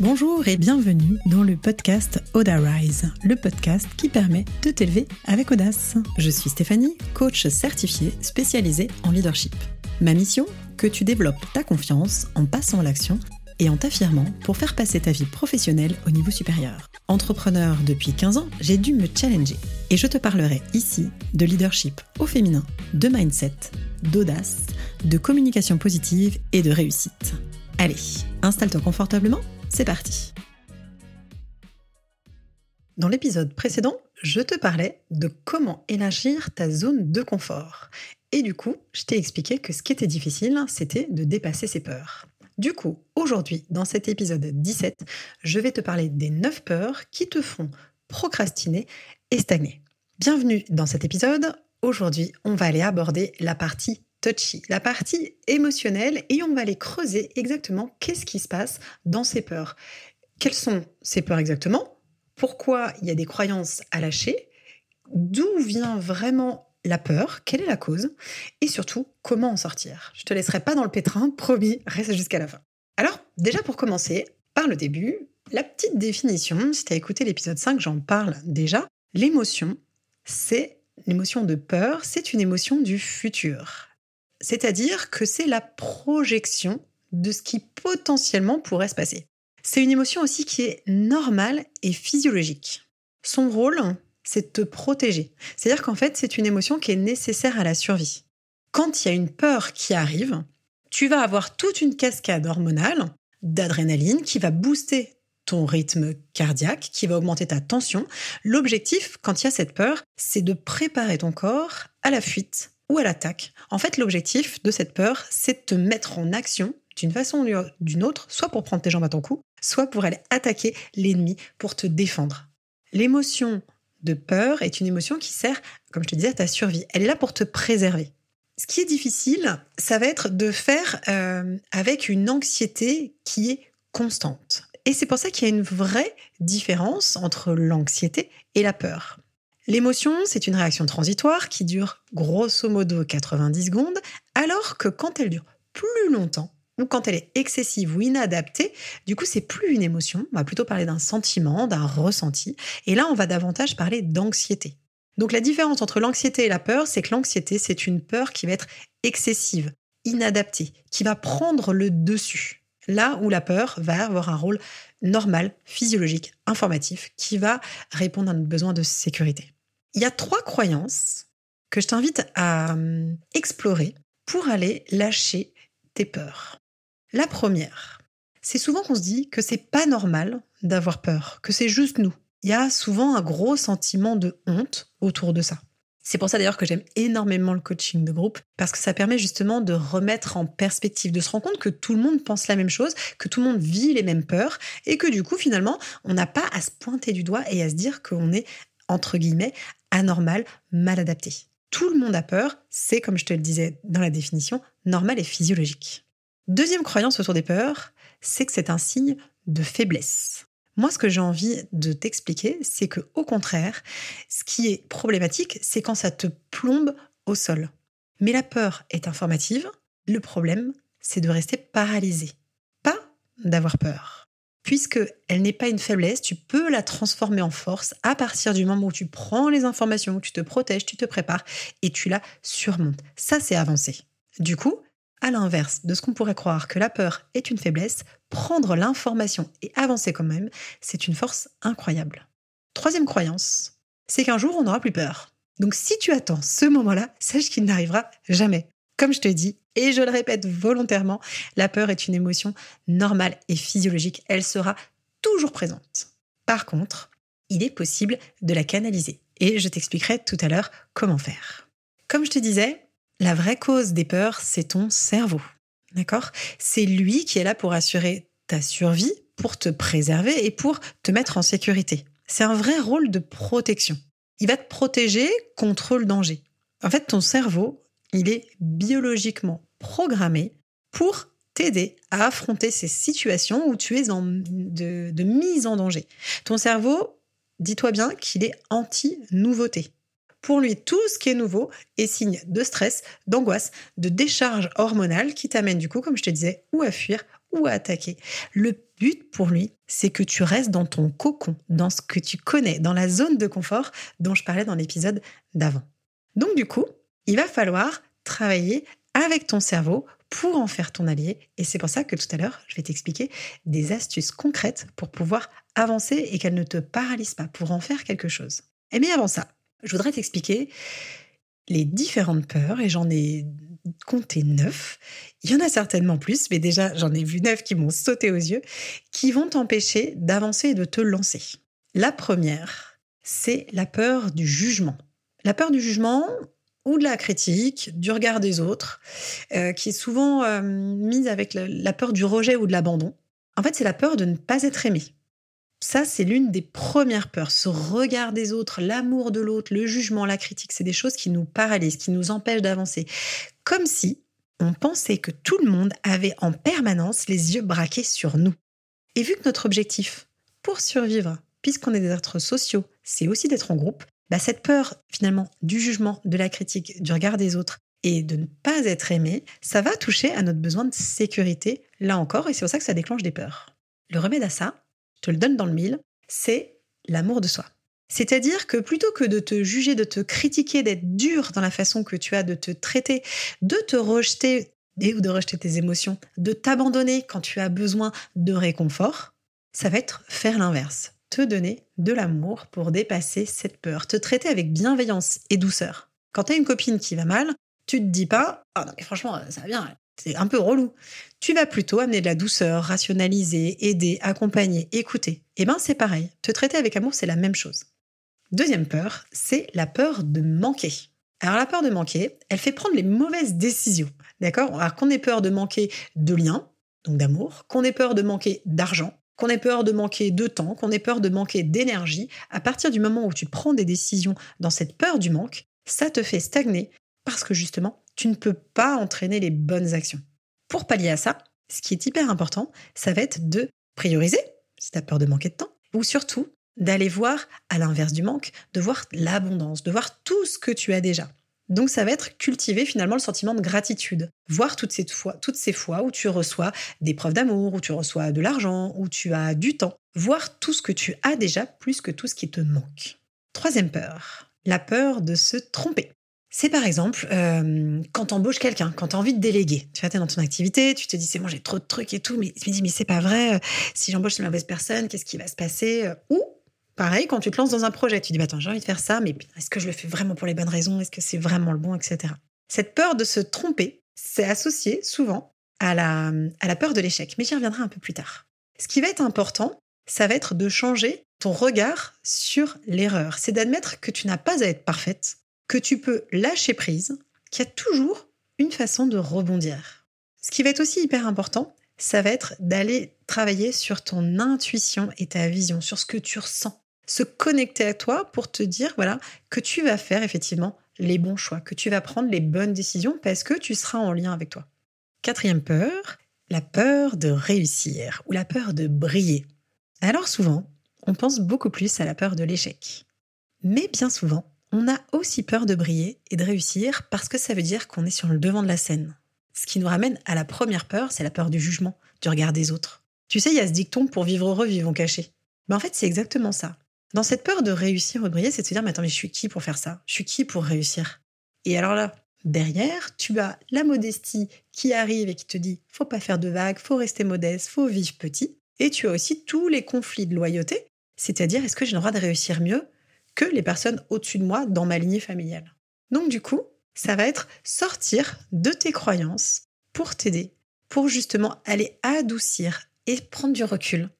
Bonjour et bienvenue dans le podcast Oda Rise, le podcast qui permet de t'élever avec audace. Je suis Stéphanie, coach certifiée spécialisée en leadership. Ma mission Que tu développes ta confiance en passant à l'action et en t'affirmant pour faire passer ta vie professionnelle au niveau supérieur. Entrepreneur depuis 15 ans, j'ai dû me challenger et je te parlerai ici de leadership au féminin, de mindset, d'audace, de communication positive et de réussite. Allez, installe-toi confortablement c'est parti Dans l'épisode précédent, je te parlais de comment élargir ta zone de confort. Et du coup, je t'ai expliqué que ce qui était difficile, c'était de dépasser ses peurs. Du coup, aujourd'hui, dans cet épisode 17, je vais te parler des 9 peurs qui te font procrastiner et stagner. Bienvenue dans cet épisode. Aujourd'hui, on va aller aborder la partie touchy, la partie émotionnelle, et on va aller creuser exactement qu'est-ce qui se passe dans ces peurs. Quelles sont ces peurs exactement? Pourquoi il y a des croyances à lâcher? D'où vient vraiment la peur? Quelle est la cause? Et surtout, comment en sortir? Je te laisserai pas dans le pétrin, promis, reste jusqu'à la fin. Alors, déjà pour commencer, par le début, la petite définition, si tu écouté l'épisode 5, j'en parle déjà. L'émotion, c'est l'émotion de peur, c'est une émotion du futur. C'est-à-dire que c'est la projection de ce qui potentiellement pourrait se passer. C'est une émotion aussi qui est normale et physiologique. Son rôle, c'est de te protéger. C'est-à-dire qu'en fait, c'est une émotion qui est nécessaire à la survie. Quand il y a une peur qui arrive, tu vas avoir toute une cascade hormonale d'adrénaline qui va booster ton rythme cardiaque, qui va augmenter ta tension. L'objectif, quand il y a cette peur, c'est de préparer ton corps à la fuite ou à l'attaque. En fait, l'objectif de cette peur, c'est de te mettre en action d'une façon ou d'une autre, soit pour prendre tes jambes à ton cou, soit pour aller attaquer l'ennemi, pour te défendre. L'émotion de peur est une émotion qui sert, comme je te disais, à ta survie. Elle est là pour te préserver. Ce qui est difficile, ça va être de faire euh, avec une anxiété qui est constante. Et c'est pour ça qu'il y a une vraie différence entre l'anxiété et la peur. L'émotion, c'est une réaction transitoire qui dure grosso modo 90 secondes, alors que quand elle dure plus longtemps, ou quand elle est excessive ou inadaptée, du coup, c'est plus une émotion, on va plutôt parler d'un sentiment, d'un ressenti, et là, on va davantage parler d'anxiété. Donc la différence entre l'anxiété et la peur, c'est que l'anxiété, c'est une peur qui va être excessive, inadaptée, qui va prendre le dessus. Là où la peur va avoir un rôle normal, physiologique, informatif, qui va répondre à notre besoin de sécurité. Il y a trois croyances que je t'invite à hum, explorer pour aller lâcher tes peurs. La première, c'est souvent qu'on se dit que c'est pas normal d'avoir peur, que c'est juste nous. Il y a souvent un gros sentiment de honte autour de ça. C'est pour ça d'ailleurs que j'aime énormément le coaching de groupe, parce que ça permet justement de remettre en perspective, de se rendre compte que tout le monde pense la même chose, que tout le monde vit les mêmes peurs, et que du coup finalement, on n'a pas à se pointer du doigt et à se dire qu'on est, entre guillemets, anormal, mal adapté. Tout le monde a peur, c'est comme je te le disais dans la définition, normal et physiologique. Deuxième croyance autour des peurs, c'est que c'est un signe de faiblesse. Moi, ce que j'ai envie de t'expliquer, c'est que au contraire, ce qui est problématique, c'est quand ça te plombe au sol. Mais la peur est informative. Le problème, c'est de rester paralysé, pas d'avoir peur puisque elle n'est pas une faiblesse, tu peux la transformer en force à partir du moment où tu prends les informations, où tu te protèges, tu te prépares et tu la surmontes. Ça, c'est avancer. Du coup, à l'inverse de ce qu'on pourrait croire que la peur est une faiblesse, prendre l'information et avancer quand même, c'est une force incroyable. Troisième croyance, c'est qu'un jour on n'aura plus peur. Donc si tu attends ce moment-là, sache qu'il n'arrivera jamais. Comme je te dis, et je le répète volontairement, la peur est une émotion normale et physiologique. Elle sera toujours présente. Par contre, il est possible de la canaliser. Et je t'expliquerai tout à l'heure comment faire. Comme je te disais, la vraie cause des peurs, c'est ton cerveau. D'accord? C'est lui qui est là pour assurer ta survie, pour te préserver et pour te mettre en sécurité. C'est un vrai rôle de protection. Il va te protéger contre le danger. En fait, ton cerveau, il est biologiquement programmé pour t'aider à affronter ces situations où tu es en, de, mise en danger. Ton cerveau, dis-toi bien qu'il est anti-nouveauté. Pour lui, tout ce qui est nouveau est signe de stress, d'angoisse, de décharge hormonale qui t'amène du coup, comme je te disais, ou à fuir ou à attaquer. Le but pour lui, c'est que tu restes dans ton cocon, dans ce que tu connais, dans la zone de confort dont je parlais dans l'épisode d'avant. Donc du coup, il va falloir travailler avec ton cerveau pour en faire ton allié. Et c'est pour ça que tout à l'heure, je vais t'expliquer des astuces concrètes pour pouvoir avancer et qu'elles ne te paralysent pas, pour en faire quelque chose. Et bien avant ça, je voudrais t'expliquer les différentes peurs, et j'en ai compté neuf. Il y en a certainement plus, mais déjà j'en ai vu neuf qui m'ont sauté aux yeux, qui vont t'empêcher d'avancer et de te lancer. La première, c'est la peur du jugement. La peur du jugement ou de la critique, du regard des autres, euh, qui est souvent euh, mise avec la peur du rejet ou de l'abandon. En fait, c'est la peur de ne pas être aimé. Ça, c'est l'une des premières peurs. Ce regard des autres, l'amour de l'autre, le jugement, la critique, c'est des choses qui nous paralysent, qui nous empêchent d'avancer. Comme si on pensait que tout le monde avait en permanence les yeux braqués sur nous. Et vu que notre objectif, pour survivre, puisqu'on est des êtres sociaux, c'est aussi d'être en groupe, bah cette peur finalement du jugement, de la critique, du regard des autres et de ne pas être aimé, ça va toucher à notre besoin de sécurité, là encore, et c'est pour ça que ça déclenche des peurs. Le remède à ça, je te le donne dans le mille, c'est l'amour de soi. C'est-à-dire que plutôt que de te juger, de te critiquer, d'être dur dans la façon que tu as de te traiter, de te rejeter et ou de rejeter tes émotions, de t'abandonner quand tu as besoin de réconfort, ça va être faire l'inverse. Te donner de l'amour pour dépasser cette peur, te traiter avec bienveillance et douceur. Quand tu as une copine qui va mal, tu te dis pas Ah non, mais franchement, ça va bien, c'est un peu relou. Tu vas plutôt amener de la douceur, rationaliser, aider, accompagner, écouter. Eh bien, c'est pareil. Te traiter avec amour, c'est la même chose. Deuxième peur, c'est la peur de manquer. Alors, la peur de manquer, elle fait prendre les mauvaises décisions. D'accord? Alors, qu'on ait peur de manquer de liens, donc d'amour, qu'on ait peur de manquer d'argent, qu'on ait peur de manquer de temps, qu'on ait peur de manquer d'énergie, à partir du moment où tu prends des décisions dans cette peur du manque, ça te fait stagner parce que justement, tu ne peux pas entraîner les bonnes actions. Pour pallier à ça, ce qui est hyper important, ça va être de prioriser, si tu as peur de manquer de temps, ou surtout d'aller voir, à l'inverse du manque, de voir l'abondance, de voir tout ce que tu as déjà. Donc ça va être cultiver finalement le sentiment de gratitude. Voir toutes ces fois, toutes ces fois où tu reçois des preuves d'amour, où tu reçois de l'argent, où tu as du temps. Voir tout ce que tu as déjà plus que tout ce qui te manque. Troisième peur, la peur de se tromper. C'est par exemple euh, quand tu embauches quelqu'un, quand tu as envie de déléguer. Tu vois, dans ton activité, tu te dis c'est bon, j'ai trop de trucs et tout, mais tu me dis mais c'est pas vrai, euh, si j'embauche la mauvaise personne, qu'est-ce qui va se passer euh, Ou pareil, quand tu te lances dans un projet, tu dis bah, attends, j'ai envie de faire ça, mais est-ce que je le fais vraiment pour les bonnes raisons? Est-ce que c'est vraiment le bon, etc. Cette peur de se tromper, c'est associé souvent à la, à la peur de l'échec, mais j'y reviendrai un peu plus tard. Ce qui va être important, ça va être de changer ton regard sur l'erreur. C'est d'admettre que tu n'as pas à être parfaite, que tu peux lâcher prise, qu'il y a toujours une façon de rebondir. Ce qui va être aussi hyper important, ça va être d'aller travailler sur ton intuition et ta vision, sur ce que tu ressens. Se connecter à toi pour te dire voilà que tu vas faire effectivement les bons choix, que tu vas prendre les bonnes décisions parce que tu seras en lien avec toi. Quatrième peur, la peur de réussir ou la peur de briller. Alors souvent, on pense beaucoup plus à la peur de l'échec. Mais bien souvent, on a aussi peur de briller et de réussir parce que ça veut dire qu'on est sur le devant de la scène. Ce qui nous ramène à la première peur, c'est la peur du jugement, du regard des autres. Tu sais, il y a ce dicton pour vivre heureux, vivons cachés. Mais en fait, c'est exactement ça. Dans cette peur de réussir ou de briller, c'est de se dire, mais attends, mais je suis qui pour faire ça? Je suis qui pour réussir? Et alors là, derrière, tu as la modestie qui arrive et qui te dit, faut pas faire de vagues, faut rester modeste, faut vivre petit. Et tu as aussi tous les conflits de loyauté, c'est-à-dire, est-ce que j'ai le droit de réussir mieux que les personnes au-dessus de moi dans ma lignée familiale? Donc du coup, ça va être sortir de tes croyances pour t'aider, pour justement aller adoucir et prendre du recul,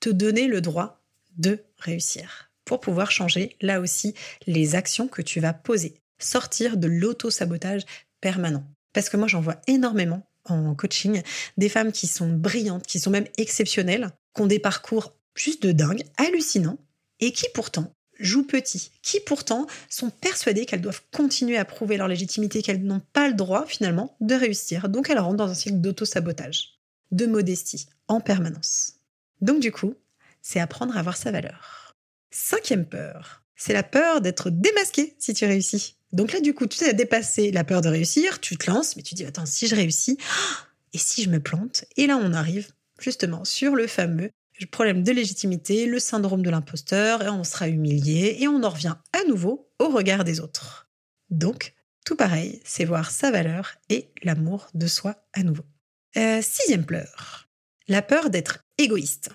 te donner le droit de réussir, pour pouvoir changer là aussi les actions que tu vas poser, sortir de l'auto-sabotage permanent. Parce que moi j'en vois énormément en coaching des femmes qui sont brillantes, qui sont même exceptionnelles, qui ont des parcours juste de dingue, hallucinants, et qui pourtant jouent petit, qui pourtant sont persuadées qu'elles doivent continuer à prouver leur légitimité, qu'elles n'ont pas le droit finalement de réussir. Donc elles rentrent dans un cycle d'auto-sabotage, de modestie, en permanence. Donc du coup, c'est apprendre à voir sa valeur. Cinquième peur, c'est la peur d'être démasqué si tu réussis. Donc là, du coup, tu as dépassé la peur de réussir, tu te lances, mais tu dis, attends, si je réussis, et si je me plante? Et là, on arrive justement sur le fameux problème de légitimité, le syndrome de l'imposteur, et on sera humilié, et on en revient à nouveau au regard des autres. Donc, tout pareil, c'est voir sa valeur et l'amour de soi à nouveau. Euh, sixième peur, la peur d'être égoïste.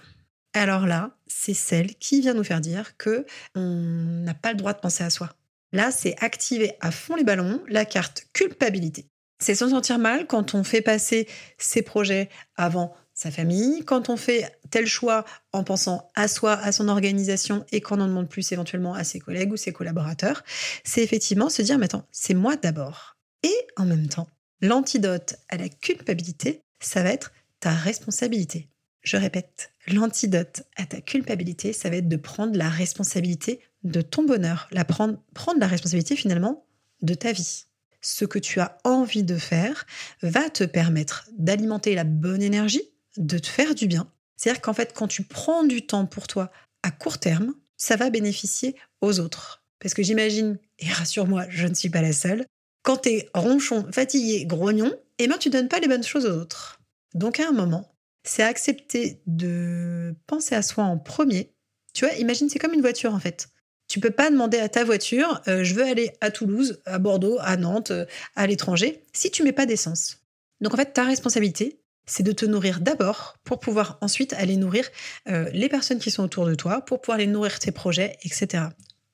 Alors là, c'est celle qui vient nous faire dire que on n'a pas le droit de penser à soi. Là, c'est activer à fond les ballons la carte culpabilité. C'est se sentir mal quand on fait passer ses projets avant sa famille, quand on fait tel choix en pensant à soi, à son organisation et qu'on en demande plus éventuellement à ses collègues ou ses collaborateurs, c'est effectivement se dire, mais attends, c'est moi d'abord. Et en même temps, l'antidote à la culpabilité, ça va être ta responsabilité. Je répète, l'antidote à ta culpabilité, ça va être de prendre la responsabilité de ton bonheur, la prendre, prendre la responsabilité finalement de ta vie. Ce que tu as envie de faire va te permettre d'alimenter la bonne énergie, de te faire du bien. C'est-à-dire qu'en fait, quand tu prends du temps pour toi à court terme, ça va bénéficier aux autres. Parce que j'imagine, et rassure-moi, je ne suis pas la seule, quand tu es ronchon, fatigué, grognon, eh ben tu donnes pas les bonnes choses aux autres. Donc à un moment, c'est accepter de penser à soi en premier. Tu vois, imagine, c'est comme une voiture en fait. Tu peux pas demander à ta voiture, euh, je veux aller à Toulouse, à Bordeaux, à Nantes, euh, à l'étranger, si tu mets pas d'essence. Donc en fait, ta responsabilité, c'est de te nourrir d'abord pour pouvoir ensuite aller nourrir euh, les personnes qui sont autour de toi, pour pouvoir aller nourrir tes projets, etc.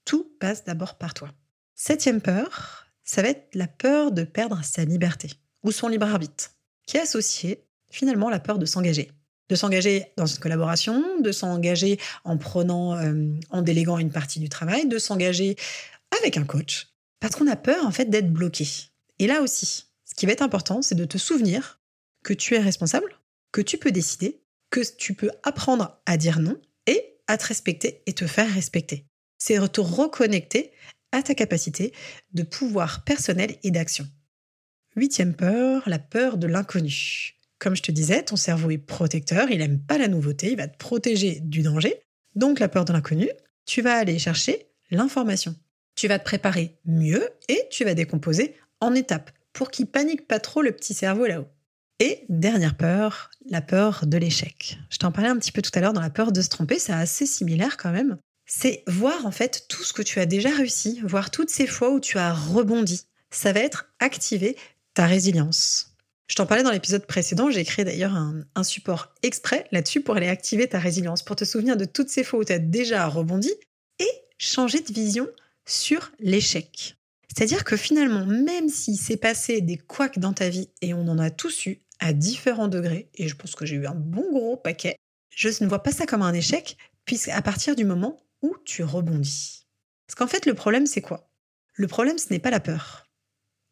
Tout passe d'abord par toi. Septième peur, ça va être la peur de perdre sa liberté ou son libre arbitre, qui est associée finalement la peur de s'engager. De s'engager dans une collaboration, de s'engager en prenant, euh, en déléguant une partie du travail, de s'engager avec un coach, parce qu'on a peur en fait d'être bloqué. Et là aussi, ce qui va être important, c'est de te souvenir que tu es responsable, que tu peux décider, que tu peux apprendre à dire non et à te respecter et te faire respecter. C'est te reconnecter à ta capacité de pouvoir personnel et d'action. Huitième peur, la peur de l'inconnu. Comme je te disais, ton cerveau est protecteur, il n'aime pas la nouveauté, il va te protéger du danger. Donc la peur de l'inconnu, tu vas aller chercher l'information. Tu vas te préparer mieux et tu vas décomposer en étapes pour qu'il panique pas trop le petit cerveau là-haut. Et dernière peur, la peur de l'échec. Je t'en parlais un petit peu tout à l'heure dans la peur de se tromper, c'est assez similaire quand même. C'est voir en fait tout ce que tu as déjà réussi, voir toutes ces fois où tu as rebondi. Ça va être activer ta résilience. Je t'en parlais dans l'épisode précédent, j'ai créé d'ailleurs un, support exprès là-dessus pour aller activer ta résilience, pour te souvenir de toutes ces fois où tu as déjà rebondi et changer de vision sur l'échec. C'est-à-dire que finalement, même s'il s'est passé des couacs dans ta vie, et on en a tous eu, à différents degrés, et je pense que j'ai eu un bon gros paquet, je ne vois pas ça comme un échec, puisqu'à partir du moment où tu rebondis. Parce qu'en fait, le problème, c'est quoi? Le problème, ce n'est pas la peur.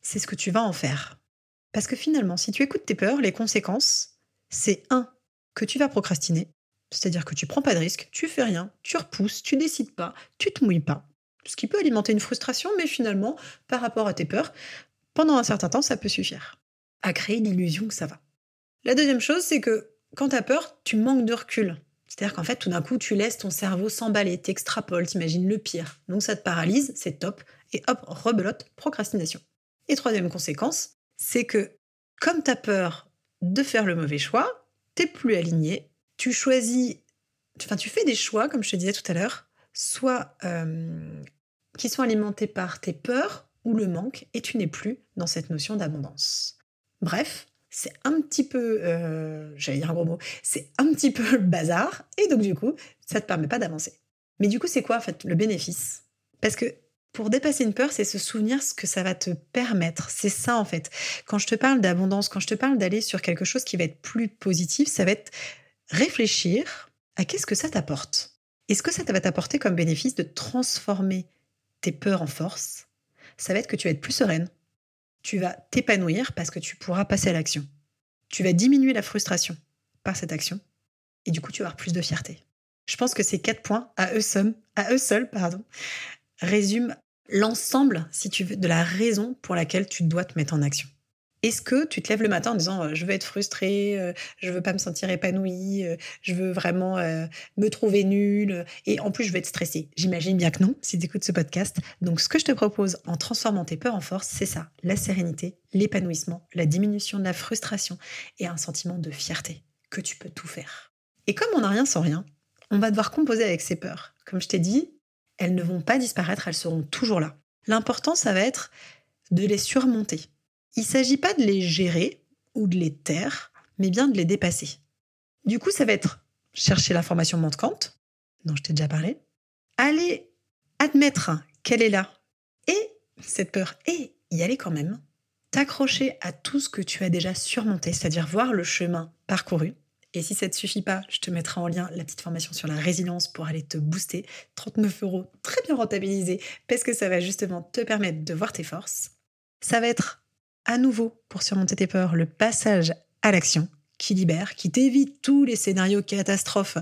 C'est ce que tu vas en faire. Parce que finalement, si tu écoutes tes peurs, les conséquences, c'est un, que tu vas procrastiner, c'est-à-dire que tu prends pas de risque, tu fais rien, tu repousses, tu décides pas, tu te mouilles pas. Ce qui peut alimenter une frustration, mais finalement, par rapport à tes peurs, pendant un certain temps, ça peut suffire à créer l'illusion que ça va. La deuxième chose, c'est que quand tu as peur, tu manques de recul. C'est-à-dire qu'en fait, tout d'un coup, tu laisses ton cerveau s'emballer, t'extrapoles, t'imagines le pire. Donc ça te paralyse, c'est top, et hop, rebelote, procrastination. Et troisième conséquence, c'est que comme tu as peur de faire le mauvais choix, t'es plus aligné, tu choisis, enfin tu fais des choix, comme je te disais tout à l'heure, soit euh, qui sont alimentés par tes peurs ou le manque, et tu n'es plus dans cette notion d'abondance. Bref, c'est un petit peu, euh, j'allais dire un gros mot, c'est un petit peu le bazar, et donc du coup, ça ne te permet pas d'avancer. Mais du coup, c'est quoi en fait le bénéfice? Parce que pour dépasser une peur, c'est se souvenir ce que ça va te permettre. C'est ça en fait. Quand je te parle d'abondance, quand je te parle d'aller sur quelque chose qui va être plus positif, ça va être réfléchir à qu'est-ce que ça t'apporte. Est-ce que ça va t'apporter comme bénéfice de transformer tes peurs en force? Ça va être que tu vas être plus sereine, tu vas t'épanouir parce que tu pourras passer à l'action. Tu vas diminuer la frustration par cette action et du coup tu vas avoir plus de fierté. Je pense que ces quatre points, à eux seuls, à eux seuls pardon, résument l'ensemble, si tu veux, de la raison pour laquelle tu dois te mettre en action. Est-ce que tu te lèves le matin en disant euh, je veux être frustrée, euh, je veux pas me sentir épanouie, euh, je veux vraiment me trouver nulle et en plus je veux être stressée? J'imagine bien que non si tu écoutes ce podcast. Donc ce que je te propose en transformant tes peurs en force, c'est ça, la sérénité, l'épanouissement, la diminution de la frustration et un sentiment de fierté que tu peux tout faire. Et comme on n'a rien sans rien, on va devoir composer avec ces peurs. Comme je t'ai dit, elles ne vont pas disparaître, elles seront toujours là. L'important, ça va être de les surmonter. Il ne s'agit pas de les gérer ou de les taire, mais bien de les dépasser. Du coup, ça va être chercher l'information manquante, dont je t'ai déjà parlé, aller admettre qu'elle est là, et cette peur, et y aller quand même, t'accrocher à tout ce que tu as déjà surmonté, c'est-à-dire voir le chemin parcouru. Et si ça ne te suffit pas, je te mettrai en lien la petite formation sur la résilience pour aller te booster. 39 euros, très bien rentabilisé, parce que ça va justement te permettre de voir tes forces. Ça va être à nouveau, pour surmonter tes peurs, le passage à l'action qui libère, qui t'évite tous les scénarios catastrophes.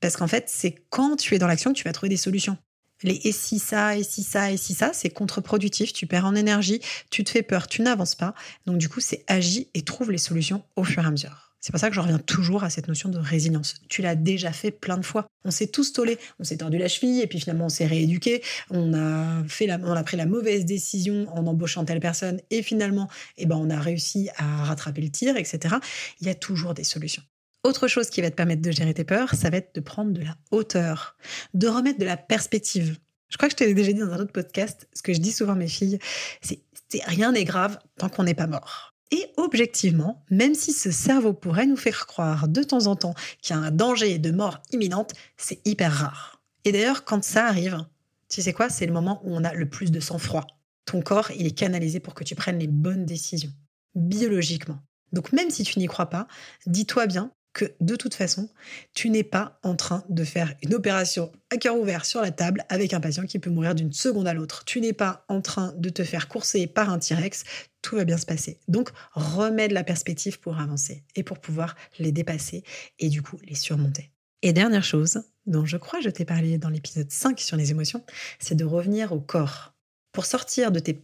Parce qu'en fait, c'est quand tu es dans l'action que tu vas trouver des solutions. Les et si ça, et si ça, et si ça, c'est contre-productif, tu perds en énergie, tu te fais peur, tu n'avances pas. Donc du coup, c'est agis et trouve les solutions au fur et à mesure. C'est pour ça que je reviens toujours à cette notion de résilience. Tu l'as déjà fait plein de fois. On s'est tous tollés. On s'est tordu la cheville et puis finalement on s'est rééduqué. On a, fait on a pris la mauvaise décision en embauchant telle personne et finalement eh ben, on a réussi à rattraper le tir, etc. Il y a toujours des solutions. Autre chose qui va te permettre de gérer tes peurs, ça va être de prendre de la hauteur, de remettre de la perspective. Je crois que je t'ai déjà dit dans un autre podcast, ce que je dis souvent à mes filles, c'est rien n'est grave tant qu'on n'est pas mort. Et objectivement, même si ce cerveau pourrait nous faire croire de temps en temps qu'il y a un danger de mort imminente, c'est hyper rare. Et d'ailleurs, quand ça arrive, tu sais quoi, c'est le moment où on a le plus de sang-froid. Ton corps, il est canalisé pour que tu prennes les bonnes décisions, biologiquement. Donc même si tu n'y crois pas, dis-toi bien que de toute façon, tu n'es pas en train de faire une opération à cœur ouvert sur la table avec un patient qui peut mourir d'une seconde à l'autre. Tu n'es pas en train de te faire courser par un T-Rex. Tout va bien se passer. Donc, remets de la perspective pour avancer et pour pouvoir les dépasser et du coup les surmonter. Et dernière chose, dont je crois je t'ai parlé dans l'épisode 5 sur les émotions, c'est de revenir au corps. Pour sortir de tes,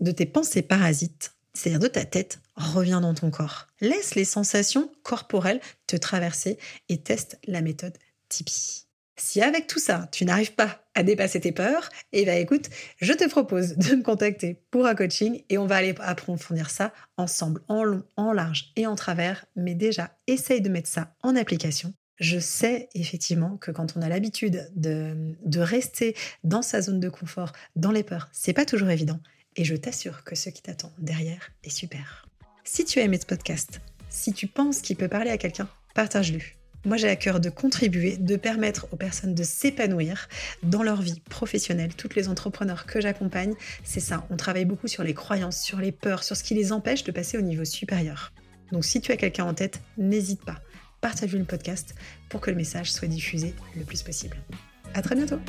de tes pensées parasites, c'est-à-dire de ta tête, reviens dans ton corps. Laisse les sensations corporelles te traverser et teste la méthode Tipeee. Si avec tout ça, tu n'arrives pas à dépasser tes peurs, eh bien écoute, je te propose de me contacter pour un coaching et on va aller approfondir ça ensemble, en long, en large et en travers. Mais déjà, essaye de mettre ça en application. Je sais effectivement que quand on a l'habitude de, rester dans sa zone de confort, dans les peurs, c'est pas toujours évident et je t'assure que ce qui t'attend derrière est super. Si tu as aimé ce podcast, si tu penses qu'il peut parler à quelqu'un, partage-le. Moi, j'ai à cœur de contribuer, de permettre aux personnes de s'épanouir dans leur vie professionnelle. Toutes les entrepreneurs que j'accompagne, c'est ça. On travaille beaucoup sur les croyances, sur les peurs, sur ce qui les empêche de passer au niveau supérieur. Donc, si tu as quelqu'un en tête, n'hésite pas. Partage le podcast pour que le message soit diffusé le plus possible. À très bientôt!